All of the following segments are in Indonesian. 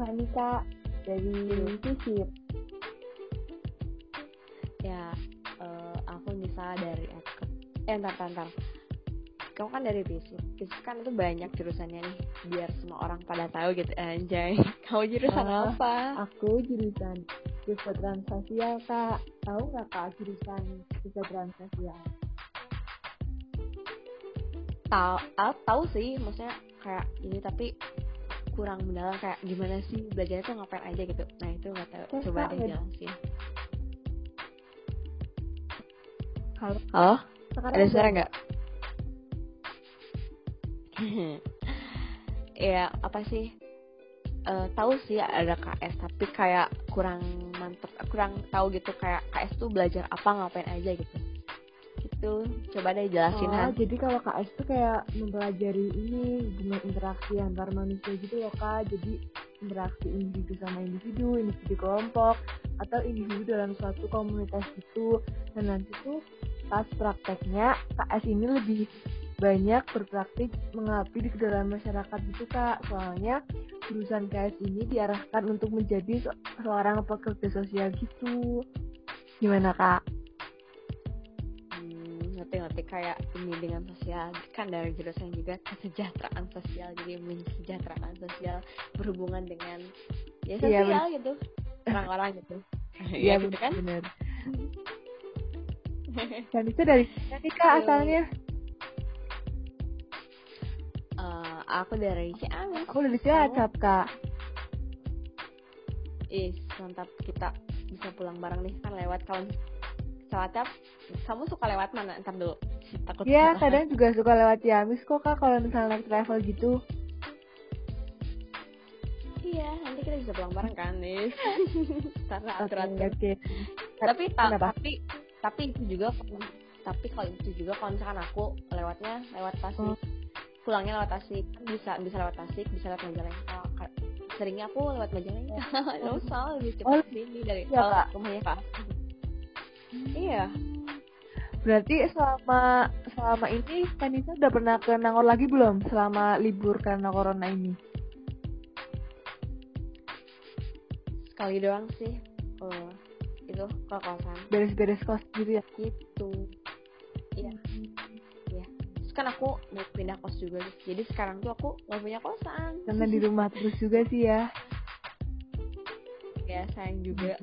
Hanika dari FISIP. Ya, uh, aku Nisa dari. Eh, entar, entar, Kamu kan dari FISIP. FISIP kan itu banyak jurusannya nih, biar semua orang pada tahu gitu. Anjay, kamu jurusan uh, apa? Aku jurusan kesejahteraan sosial, Kak. Tahu nggak, Kak, jurusan kesejahteraan sosial? Tahu, tahu sih, maksudnya kayak ini tapi kurang mendalam kayak gimana sih belajarnya tuh ngapain aja gitu. Nah itu nggak tahu. Terus coba deh jelasin. Halo? Halo? Sekarang ada suara nggak? Ya apa sih? Uh, tahu sih ada KS tapi kayak kurang mantep kurang tahu gitu kayak KS tuh belajar apa ngapain aja gitu gitu. Coba deh jelasin oh, Han. jadi kalau KS tuh kayak mempelajari ini gimana interaksi antar manusia gitu ya kak. Jadi interaksi individu sama individu individu kelompok atau individu dalam suatu komunitas gitu. Dan nanti tuh pas prakteknya KS ini lebih banyak berpraktik mengabdi di dalam masyarakat gitu kak. Soalnya jurusan KS ini diarahkan untuk menjadi seorang pekerja sosial gitu. Gimana kak? Kayak ini dengan sosial. Kan dari jurusan juga kesejahteraan sosial. Jadi mensejahterakan sosial berhubungan dengan ya iya, sosial iya, gitu. Orang-orang gitu. Iya gitu kan? benar. Dan itu dari mana nih kak asalnya? Uh, aku dari Ciamis. Aku dari Cilacap kak. Ih, mantap. Kita bisa pulang bareng nih. Kan lewat kalau Cilacap kamu suka lewat mana? Ntar dulu takut Iya kadang juga suka lewat Ciamis kok kak kalau misalnya naik travel gitu. Iya nanti kita bisa pulang bareng kan nih karena atur atur okay, okay. tapi ta tapi tapi itu juga tapi kalau itu juga kalau misalkan aku lewatnya lewat Tasik. Oh. pulangnya lewat Tasik. Bisa bisa lewat Tasik bisa lewat Majalengka. Seringnya aku lewat Majalengka. Oh. usah lebih cepat oh. dari ya, rumahnya kak. Iya. Berarti selama selama ini Kanisa udah pernah ke Nangor lagi belum selama libur karena corona ini? Sekali doang sih. Oh, itu ke kosan. Beres-beres kos gitu ya? Gitu. Iya. Iya. Terus kan aku mau pindah kos juga. Jadi sekarang tuh aku nggak punya kosan. Karena di rumah terus juga sih ya. Ya sayang juga.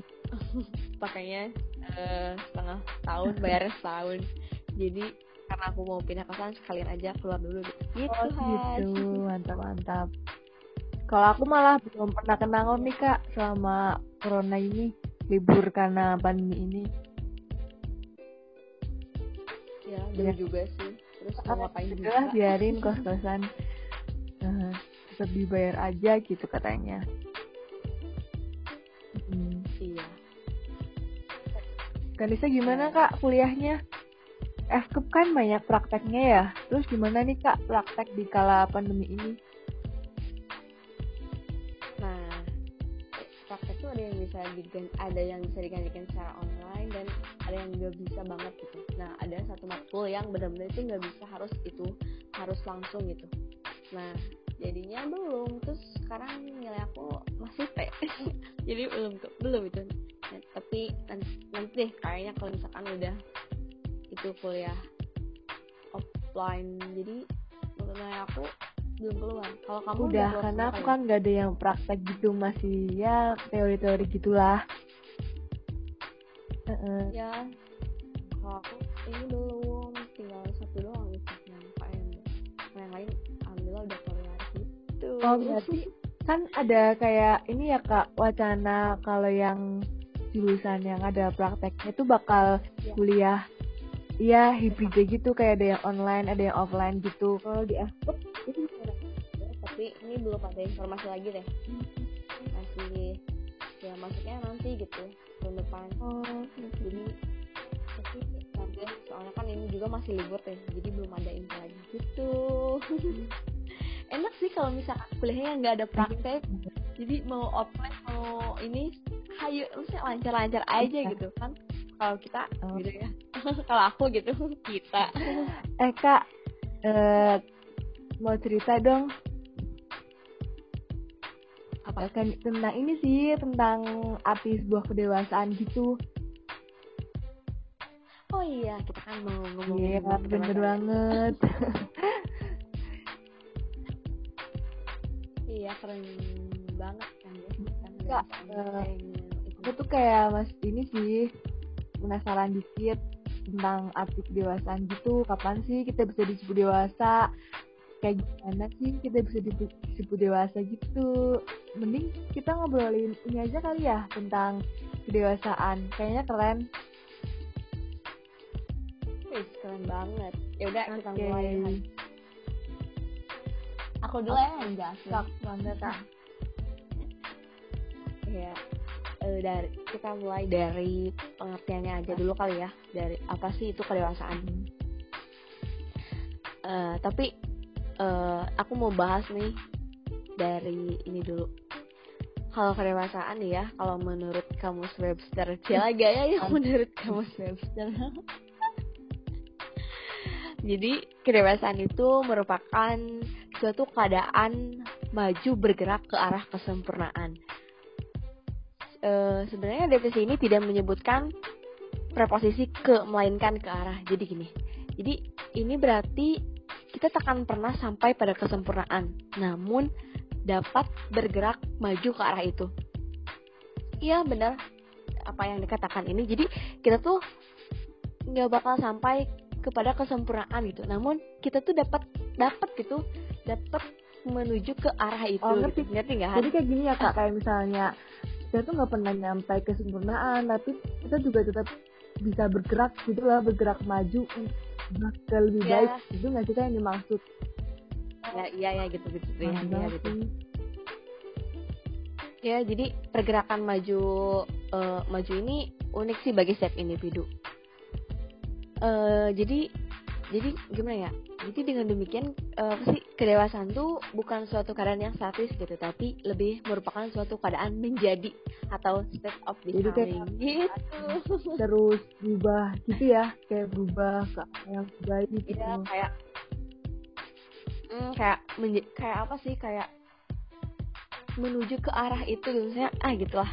Makanya uh, setengah tahun bayarnya setahun. Jadi karena aku mau pindah kosan sekalian aja keluar dulu gitu oh, gitu. Mantap mantap kalau aku malah belum pernah ke Nangor nih kak selama corona ini libur karena pandemi ini. Ya ya. juga sih. Terus mau ngapain juga. biarin kos kosan uh, tetap dibayar aja gitu katanya Kanisa gimana kak kuliahnya? FKUP kan banyak prakteknya ya. Terus gimana nih kak praktek di kala pandemi ini? Nah, praktek tuh ada yang bisa diganti, ada yang bisa digantikan secara online dan ada yang nggak bisa banget gitu. Nah, ada satu matkul yang benar-benar itu nggak bisa harus itu harus langsung gitu. Nah, jadinya belum. Terus sekarang nilai aku masih P. Jadi belum tuh, belum itu tapi nanti, nanti deh kayaknya kalau misalkan udah itu kuliah offline. Jadi menurut aku belum keluar. Kalau kamu udah karena aku kan nggak ada yang praktek gitu masih ya teori-teori gitulah. Uh -uh. ya kalau aku ini belum tinggal satu doang gitu yang KM yang lain alhamdulillah udah keluar gitu. Oh berarti kan ada kayak ini ya kak wacana kalau yang jurusan yang ada prakteknya itu bakal ya. kuliah Iya hybrid gitu kayak ada yang online ada yang offline gitu. Kalau di itu tapi ini belum ada informasi lagi deh. Masih ya maksudnya nanti gitu tahun depan. Oh jadi tapi nanti soalnya kan ini juga masih libur deh jadi belum ada info lagi. Gitu. Enak sih kalau misalkan kuliahnya nggak ada praktek jadi mau offline mau ini hayu maksudnya lancar-lancar aja iya. gitu kan. Kalau kita oh. gitu ya. Kalau aku gitu kita. Eh kak eh, mau cerita dong. Apa? Apa kan tentang ini sih tentang arti sebuah kedewasaan gitu. Oh iya kita kan mau ngomongin iya bener banget. Iya keren banget kan ya itu. aku tuh kayak mas ini sih penasaran dikit tentang arti kedewasaan gitu. Kapan sih kita bisa disebut dewasa? Kayak gimana sih kita bisa disebut, dewasa gitu? Mending kita ngobrolin ini aja kali ya tentang kedewasaan. Kayaknya keren. Wih, keren banget. Ya udah kita Oke. mulai aku dulu ya yang jelasin. Kak, mangga kak ya eh, dari kita mulai dari pengertiannya aja dulu kali ya. Dari apa sih itu kedewasaan? Eh, tapi eh, aku mau bahas nih dari ini dulu. Kalau kedewasaan ya kalau menurut kamus Webster Cila gaya ya menurut kamus Webster jadi kedewasaan itu merupakan suatu keadaan maju bergerak ke arah kesempurnaan Eh, sebenarnya definisi ini tidak menyebutkan preposisi ke melainkan ke arah. Jadi gini. Jadi ini berarti kita tak akan pernah sampai pada kesempurnaan, namun dapat bergerak maju ke arah itu. Iya benar apa yang dikatakan ini. Jadi kita tuh nggak bakal sampai kepada kesempurnaan gitu. Namun kita tuh dapat dapat gitu, dapat menuju ke arah itu. Oh, ngerti. gitu. Ngerti nggak? Jadi kayak gini ya kak kayak misalnya kita tuh nggak pernah nyampe kesempurnaan tapi kita juga tetap bisa bergerak gitu lah bergerak maju ke lebih Ya. baik. Itu nggak sih yang dimaksud? Ya iya ya gitu gitu ya, iya, gitu. Ya jadi pergerakan maju eh, maju ini unik sih bagi setiap individu. Eh, jadi jadi gimana ya? Jadi dengan demikian eh, apa sih kedewasaan tuh bukan suatu keadaan yang statis gitu tapi lebih merupakan suatu keadaan menjadi atau state of Jadi kayak- becoming gitu. Terus berubah gitu ya kayak berubah ke arah yang baik gitu. Iya kayak hmm, kayak kayak apa sih kayak menuju ke arah itu gitu ah gitulah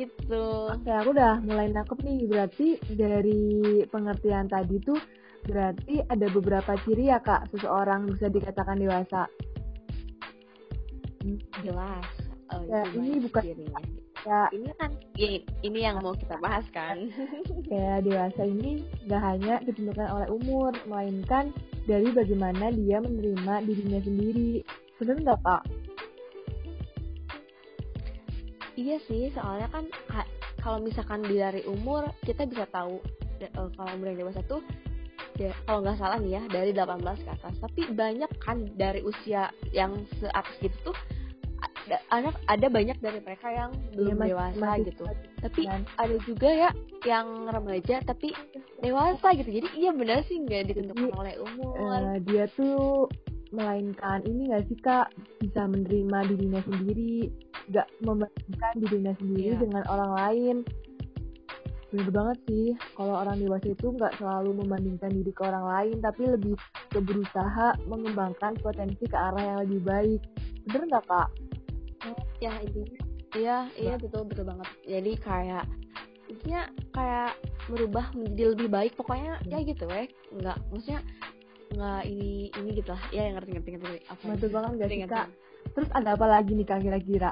gitu Oke, aku udah mulai nangkep nih. Berarti dari pengertian tadi tuh berarti ada beberapa ciri ya kak seseorang bisa dikatakan dewasa. Hmm, jelas oh, Ya, ini bukan- cirinya. Ya, ini kan ya, ini yang mau kita bahas kan kayak dewasa ini gak hanya ditentukan oleh umur, melainkan dari bagaimana dia menerima dirinya sendiri. Bener nggak kak? Iya sih soalnya kan ka- kalau misalkan dari umur kita bisa tahu eh, kalau umur yang dewasa tuh ya, kalau nggak salah nih ya dari 18 ke atas. Tapi banyak kan dari usia yang seatas gitu tuh ada anak ada banyak dari mereka yang belum Iya, masih- dewasa masih gitu. tapi kan. ada juga ya yang remaja tapi dewasa gitu. Jadi iya benar sih nggak ditentukan Jadi, oleh umur. Eh, dia tuh melainkan ini gak sih kak? Bisa menerima dirinya sendiri, gak membandingkan dirinya sendiri Iya. dengan orang lain. Bener banget sih, kalau orang dewasa itu nggak selalu membandingkan diri ke orang lain, tapi lebih ke berusaha mengembangkan potensi ke arah yang lebih baik. Bener nggak kak? ya intinya iya iya betul betul banget jadi kayak intinya kayak merubah menjadi lebih baik pokoknya ya gitu ya nggak maksudnya nggak ini ini gitu lah ya yang ngerti ngerti ngerti apa Betul banget Ngerti, sih kak? Terus ada apa lagi nih kak kira-kira?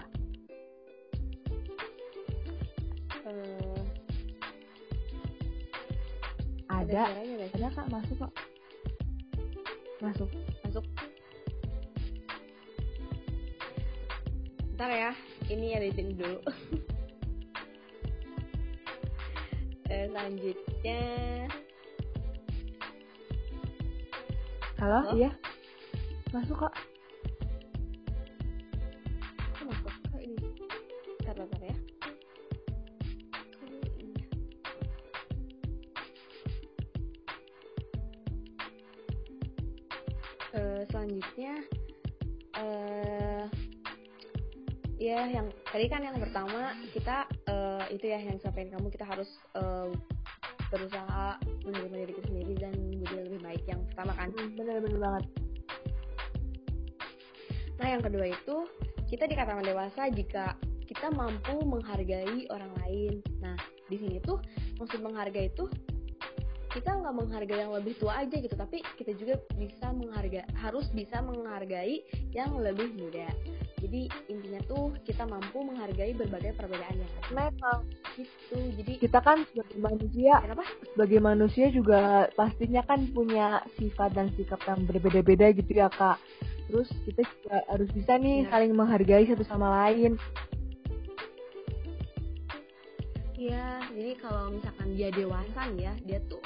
Ada, ada kak masuk kok. Masuk. masuk ntar ya ini editin dulu Eh, selanjutnya Halo, Halo? iya? Masuk. Kok pertama kita eh, itu ya yang sampaikan kamu kita harus eh, berusaha menerima diri kita sendiri dan menjadi lebih baik. Yang pertama kan? Hmm, Bener-bener banget. Nah, yang kedua itu kita dikatakan dewasa jika kita mampu menghargai orang lain. Nah di sini tuh maksud menghargai itu kita nggak menghargai yang lebih tua aja gitu tapi kita juga bisa menghargai harus bisa menghargai yang lebih muda jadi intinya tuh kita mampu menghargai berbagai perbedaan yang ada memang. Gitu. Jadi kita kan sebagai manusia kenapa sebagai manusia juga pastinya kan punya sifat dan sikap yang berbeda-beda gitu ya kak. Terus kita juga harus bisa nih Ya. saling menghargai satu sama lain. Iya, jadi kalau misalkan dia dewasa nih ya, dia tuh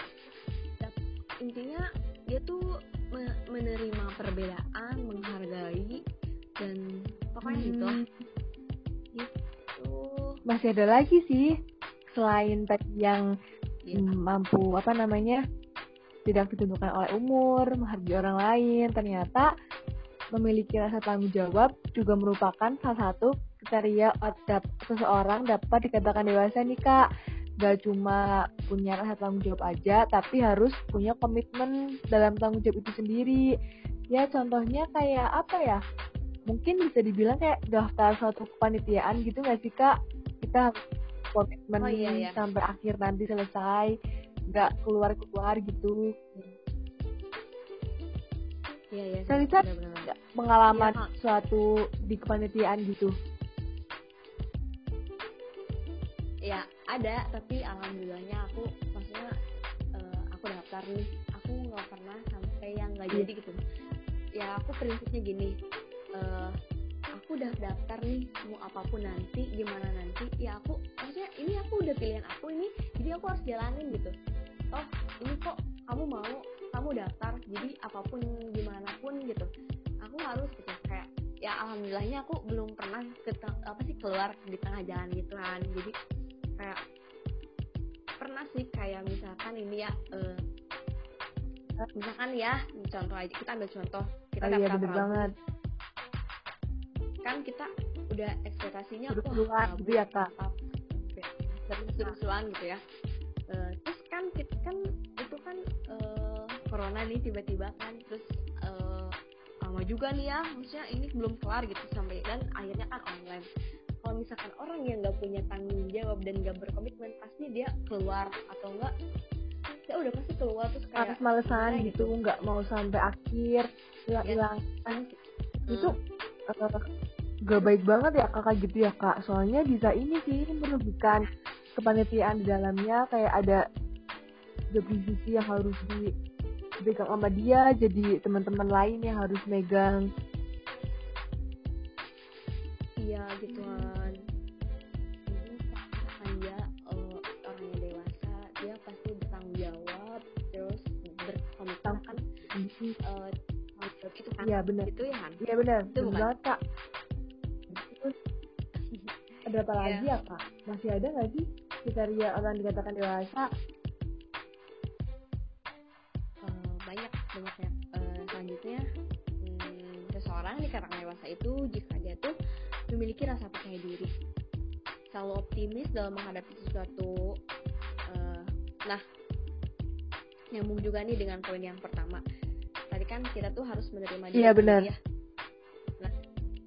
intinya dia tuh me- menerima perbedaan, menghargai dan pokoknya gitu lah. Hmm, Tuh, masih ada lagi sih selain tadi yang ya. mm, mampu apa namanya tidak ditentukan oleh umur menghargai orang lain ternyata memiliki rasa tanggung jawab juga merupakan salah satu kriteria dap seseorang dapat dikatakan dewasa nih kak gak cuma punya rasa tanggung jawab aja tapi harus punya komitmen dalam tanggung jawab itu sendiri ya contohnya kayak apa ya mungkin bisa dibilang kayak daftar suatu kepanitiaan gitu nggak sih kak kita komitmen Oh, iya, iya. sampai akhir nanti selesai nggak keluar keluar gitu Iya, iya. Nggak pengalaman Kak. suatu di kepanitiaan gitu Ya, ada, tapi alhamdulillahnya aku maksudnya eh, aku daftar nih. Aku nggak pernah sampai yang nggak Iya. jadi gitu. Ya, aku prinsipnya gini. Eh, aku udah daftar nih mau apa pun nanti gimana nanti ya aku maksudnya ini aku udah pilihan aku ini jadi aku harus jalanin gitu. Oh ini kok kamu mau kamu daftar jadi apa pun gimana pun gitu. Aku harus gitu kayak ya alhamdulillahnya aku belum pernah ke apa sih keluar di tengah jalan gitu kan. Jadi kayak pernah sih kayak misalkan ini ya eh, misalkan ya contoh aja kita ambil contoh kita oh iya daftar Prabu. banget kan kita udah ekspektasinya Seru-seruan gitu ya, Kak? seru-seruan gitu ya. Eh, terus kan kita kan itu kan eh, corona nih tiba-tiba kan terus eh, lama juga nih ya maksudnya ini belum kelar gitu sampai dan akhirnya kan online. Kalau misalkan orang yang nggak punya tanggung jawab dan nggak berkomitmen pasti dia keluar atau enggak ya udah pasti keluar terus kayak harus malesan gimana gitu nggak mau sampai akhir hilang hilang itu eh, gak baik banget ya kakak gitu ya kak. Soalnya bisa ini sih merugikan kepanitiaan di dalamnya. Kayak ada divisi yang harus dipegang sama dia jadi teman-teman lain yang harus megang. Iya gituan jadi kan dia orangnya dewasa dia pasti bertanggung jawab terus berkomitmen kan jawab itu kan Iya, benar. itu ya kan iya benar. Itu bukan? banget kak. terus ada apa Iya. lagi ya kak masih ada nggak sih? Kriteria orang dikatakan dewasa? Eh, banyak banyaknya Eh, selanjutnya hmm, seseorang dikatakan dewasa itu jika dia tuh memiliki rasa percaya diri. Selalu optimis dalam menghadapi sesuatu Eh, nah nyambung juga nih dengan poin yang pertama. Tadi kan kita tuh harus menerima diri Iya, benar. ya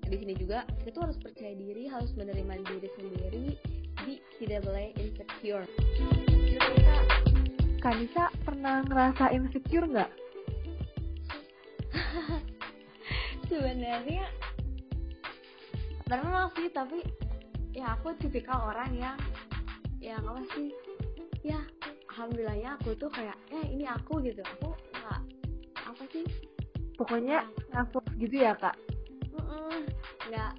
di sini juga kita tuh harus percaya diri harus menerima diri sendiri jadi tidak boleh insecure. Kanisa pernah ngerasa insecure nggak? Sebenarnya pernah sih tapi ya aku tipikal orang yang yang apa sih? Ya alhamdulillahnya aku tuh kayak eh ini aku gitu. Aku nggak apa sih? Pokoknya ngafuk gitu ya kak Mm-mm, nggak.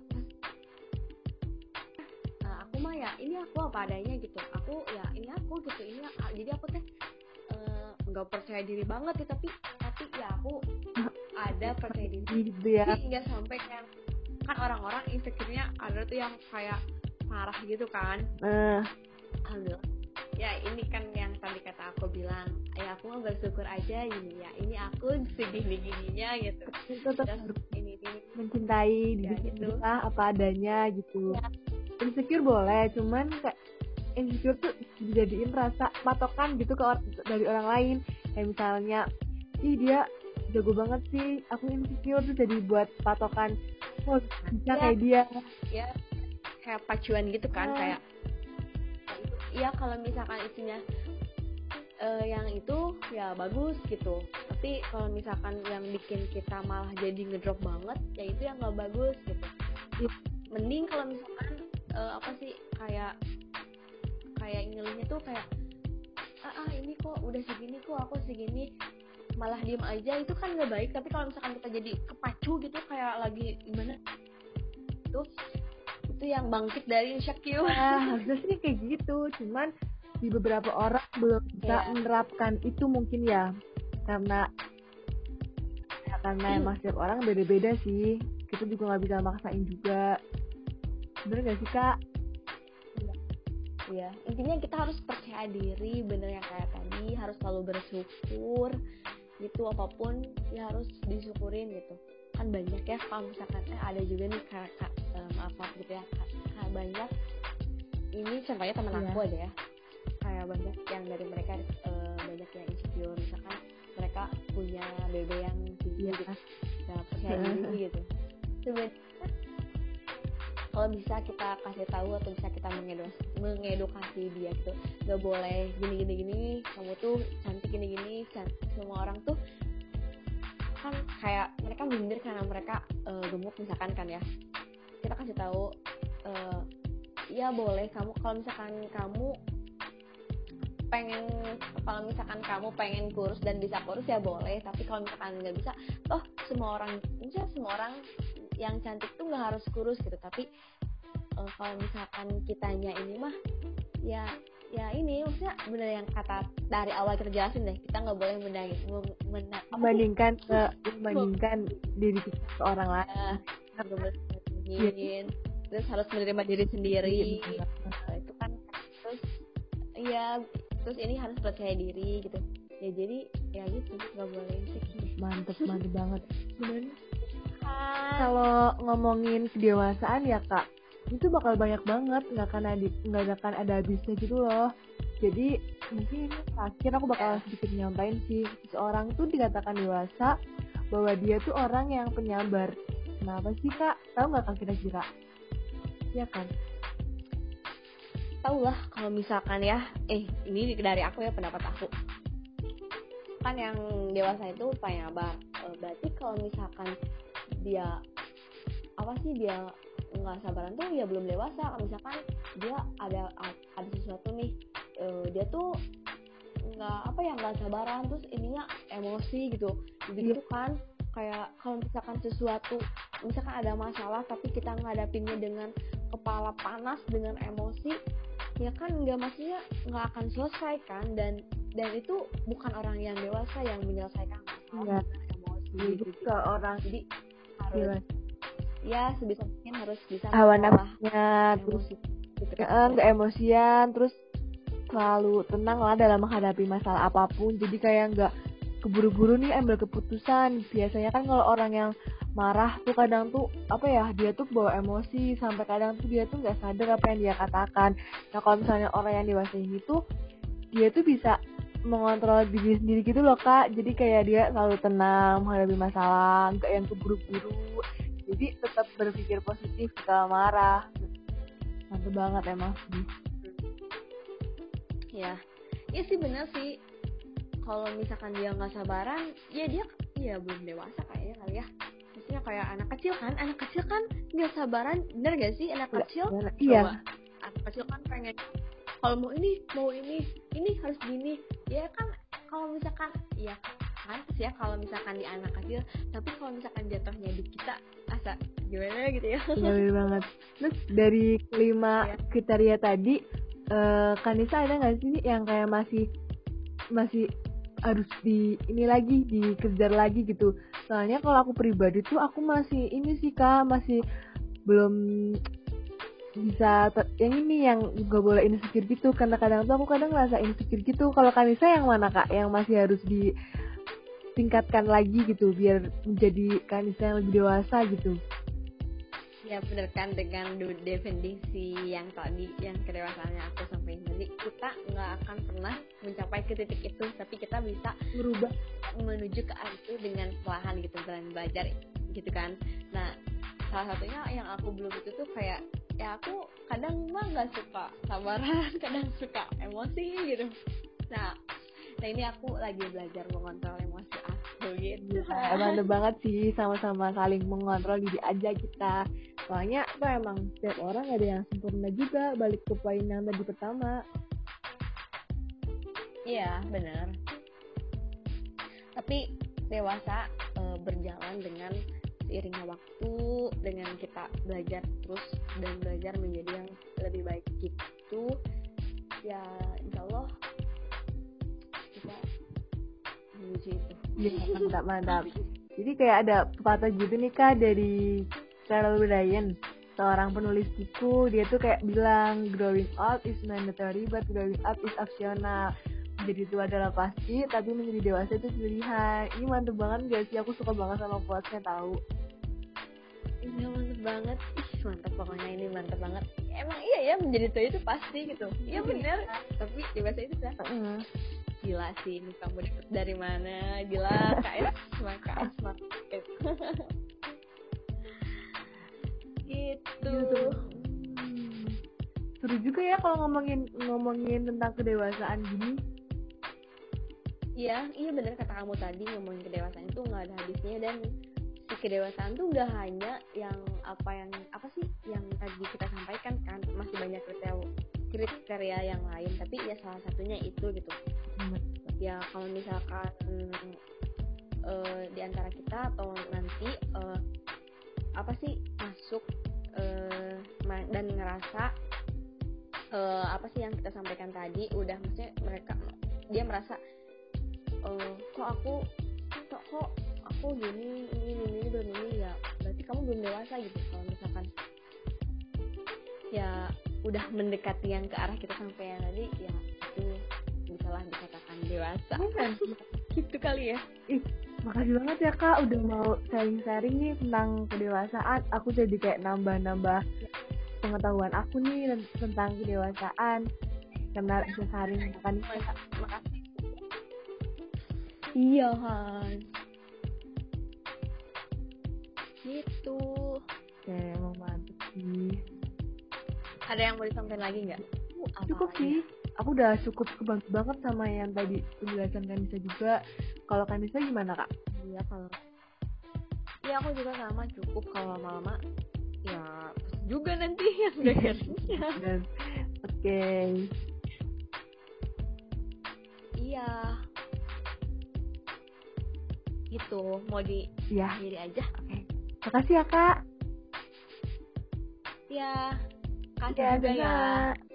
Nah, aku mah ya ini aku apa adanya gitu. Aku ya ini aku gitu ini jadi aku teh eh, nggak percaya diri banget ya tapi tapi ya aku ada percaya diri. Gitu ya. Nggak sampai kayak kan orang-orang insecure-nya ada tuh yang kayak parah gitu kan. Alhamdulillah ya ini kan yang tadi kata aku bilang ya aku mah bersyukur aja ini ya ini aku segini gininya gitu itu tetap harus ini ini mencintai Ya, diri gitu. lah apa adanya gitu Ya. insecure boleh cuman kayak insecure tuh dijadiin rasa patokan gitu ke or- dari orang lain kayak misalnya ih dia jago banget sih aku insecure tuh jadi buat patokan aku bisa Ya. kayak dia ya kayak pacuan gitu kan Ah. kayak Iya kalau misalkan isinya eh, yang itu ya bagus gitu. Tapi kalau misalkan yang bikin kita malah jadi ngedrop banget ya itu yang nggak bagus gitu. Iya. mending kalau misalkan eh, apa sih kayak kayak ngeluhnya tuh kayak ah, ah ini kok udah segini kok aku segini. Malah diem aja itu kan nggak baik. Tapi kalau misalkan kita jadi kepacu gitu kayak lagi gimana? Itu itu yang bangkit dari insecure Nah, harusnya sih kayak gitu. Cuman di beberapa orang belum bisa Iya. menerapkan itu mungkin ya. Karena ya karena Hmm. emang setiap orang beda-beda sih. Kita juga nggak bisa maksain juga. Bener gak sih kak? Iya, intinya kita harus percaya diri, bener yang kayak tadi, harus selalu bersyukur, gitu apa pun ya harus disyukurin gitu. Kan banyak ya kalau misalkan eh ada juga nih kak, kak eh, maaf maaf gitu ya, kak, kak banyak. Ini contohnya temen Iya. aku aja ya, kayak banyak yang dari mereka eh, banyak yang insecure, misalkan mereka punya bebe yang tinggi Iya. gitu, nah percaya diri gitu. Sebenarnya kalau bisa kita kasih tahu atau bisa kita mengedukasi, mengedukasi dia gitu nggak boleh gini gini gini kamu tuh cantik gini gini can- semua orang tuh kan kayak mereka minder karena mereka eh, gemuk misalkan kan ya. Kita kasih tahu eh, ya boleh kamu kalau misalkan kamu pengen kalau misalkan kamu pengen kurus dan bisa kurus ya boleh tapi kalau misalkan nggak bisa oh semua orang bisa semua orang yang cantik tuh nggak harus kurus gitu. Tapi eh, kalau misalkan kitanya ini mah ya ya ini maksudnya bener yang kata dari awal kita jelasin deh kita nggak boleh mendang mem- mena- apa sih? Membandingkan ke membandingkan diri kita ke orang lain. Nggak boleh membandingin. terus harus menerima diri sendiri Iya. Nah, itu kan terus ya terus ini harus percaya diri gitu ya jadi ya gitu nggak boleh insecure Mantep, mantep banget. Sebenarnya kalau ngomongin kedewasaan ya kak itu bakal banyak banget nggak akan ada nggak akan ada habisnya gitu loh. Jadi mungkin ini terakhir aku bakal sedikit nyampain sih seseorang tuh dikatakan dewasa bahwa dia tuh orang yang penyabar kenapa sih kak? Tahu nggak kak kira-kira? Ya kan? Tau lah kalau misalkan ya eh ini dari aku ya pendapat aku. Kan yang dewasa itu penyabar Eh, berarti kalau misalkan dia apa sih dia nggak sabaran tuh ya belum dewasa. Misalkan dia ada ada sesuatu nih eh, dia tuh nggak apa ya nggak sabaran. Terus ininya emosi gitu. Gitu kan. Kayak kalau misalkan sesuatu misalkan ada masalah tapi kita ngadapinnya dengan kepala panas dengan emosi ya kan nggak maksudnya nggak akan selesai kan. Dan dan itu bukan orang yang dewasa yang menyelesaikan Iya. masalah dengan emosi gitu. ke orang jadi harus ya sebisa mungkin harus bisa hawa nafsunya terus gitu kan. eh, emosian terus selalu tenang lah dalam menghadapi masalah apa pun. Jadi kayak nggak keburu-buru nih ambil keputusan. Biasanya kan kalau orang yang marah tuh kadang tuh apa ya dia tuh bawa emosi. Sampai kadang tuh dia tuh nggak sadar apa yang dia katakan. Nah kalau misalnya orang yang dewasa ini tuh dia tuh bisa mengontrol diri sendiri gitu loh kak. Jadi kayak dia selalu tenang menghadapi masalah nggak yang keburu-buru jadi tetap berpikir positif kalau marah. Mantep banget emang. Sih ya ya sih bener sih. Kalau misalkan dia nggak sabaran ya dia ya belum dewasa kayaknya kali ya. Maksudnya kayak anak kecil kan? Anak kecil kan nggak sabaran bener gak sih? Anak kecil iya Coba, anak kecil kan pengen kalau mau ini mau ini ini harus gini. Ya kan kalau misalkan ya pantas ya kalau misalkan di anak kecil tapi kalau misalkan jatuhnya di kita asa gimana gitu ya Iya bener banget. Terus dari kelima Iya. kriteria tadi, eh Kanisa ada nggak sih yang kayak masih masih harus di ini lagi dikejar lagi gitu. Soalnya kalau aku pribadi tuh aku masih ini sih kak masih belum bisa ter- yang ini yang gak boleh insecure gitu karena kadang tuh aku kadang ngerasa insecure gitu kalau Kanisa yang mana kak yang masih harus ditingkatkan lagi gitu biar menjadi Kanisa yang lebih dewasa gitu. Ya bener kan dengan definisi yang tadi yang kedewasaannya aku sampaikan tadi kita nggak akan pernah mencapai ke titik itu tapi kita bisa merubah. menuju ke arah itu dengan perlahan gitu dan belajar gitu kan. Nah salah satunya yang aku belum itu tuh kayak ya aku kadang mah nggak suka sabaran kadang suka emosi gitu. Nah nah ini aku lagi belajar mengontrol emosi aku gitu. Emang banget sih sama-sama saling mengontrol diri aja kita. Soalnya tuh emang setiap orang ada yang sempurna juga balik ke poin yang tadi pertama. Iya benar tapi dewasa e, berjalan dengan seiringnya waktu dengan kita belajar terus dan belajar menjadi yang lebih baik gitu ya insya Allah menuju itu ya, mantap mantap jadi kayak ada pepatah gitu nih kak dari Carol Ryan seorang penulis buku dia tuh kayak bilang growing up is mandatory but growing up is optional. Jadi itu adalah pasti tapi menjadi dewasa itu pilihan. Ini mantep banget gak sih? Aku suka banget sama quotesnya tahu. Iya mantep banget. Ih mantep pokoknya ini mantep banget. Emang iya ya menjadi tua itu pasti gitu. Iya bener. Tapi dewasa itu uh. Gila sih ini kamu dapet dari mana? Gila KS sama KS market gitu. Hmm. seru juga ya kalau ngomongin ngomongin tentang kedewasaan gini. Iya, iya bener kata kamu tadi ngomongin kedewasaan itu nggak ada habisnya. Dan si kedewasaan tuh nggak hanya yang apa yang apa sih yang tadi kita sampaikan kan masih banyak kriteria kriteria yang lain tapi ya salah satunya itu gitu hmm. ya kalau misalkan uh, di antara kita atau nanti uh, apa sih masuk uh, dan ngerasa uh, apa sih yang kita sampaikan tadi udah maksudnya mereka dia merasa uh, kok aku kok kok aku gini ini ini ini belum ini ya berarti kamu belum dewasa gitu kalau misalkan ya udah mendekati yang ke arah kita sampai yang tadi ya itu bisalah dikatakan dewasa. Gitu kali ya. Ih makasih banget ya kak udah mau sharing-sharing nih tentang kedewasaan. Aku jadi kayak nambah-nambah pengetahuan aku nih tentang kedewasaan. Karena bisa sharing kan makasih iya kan ada yang mau disampaikan lagi nggak? Uh, cukup sih. Aku udah cukup kebantu banget sama yang tadi penjelasan Kanisa juga. Kalau Kanisa gimana kak? Iya kalau iya aku juga sama. Cukup kalau lama-lama ya juga nanti yang dengarnya oke. Okay. iya. Gitu mau di ya. diri aja. Oke. Makasih ya kak. Ya kasih ya, juga ya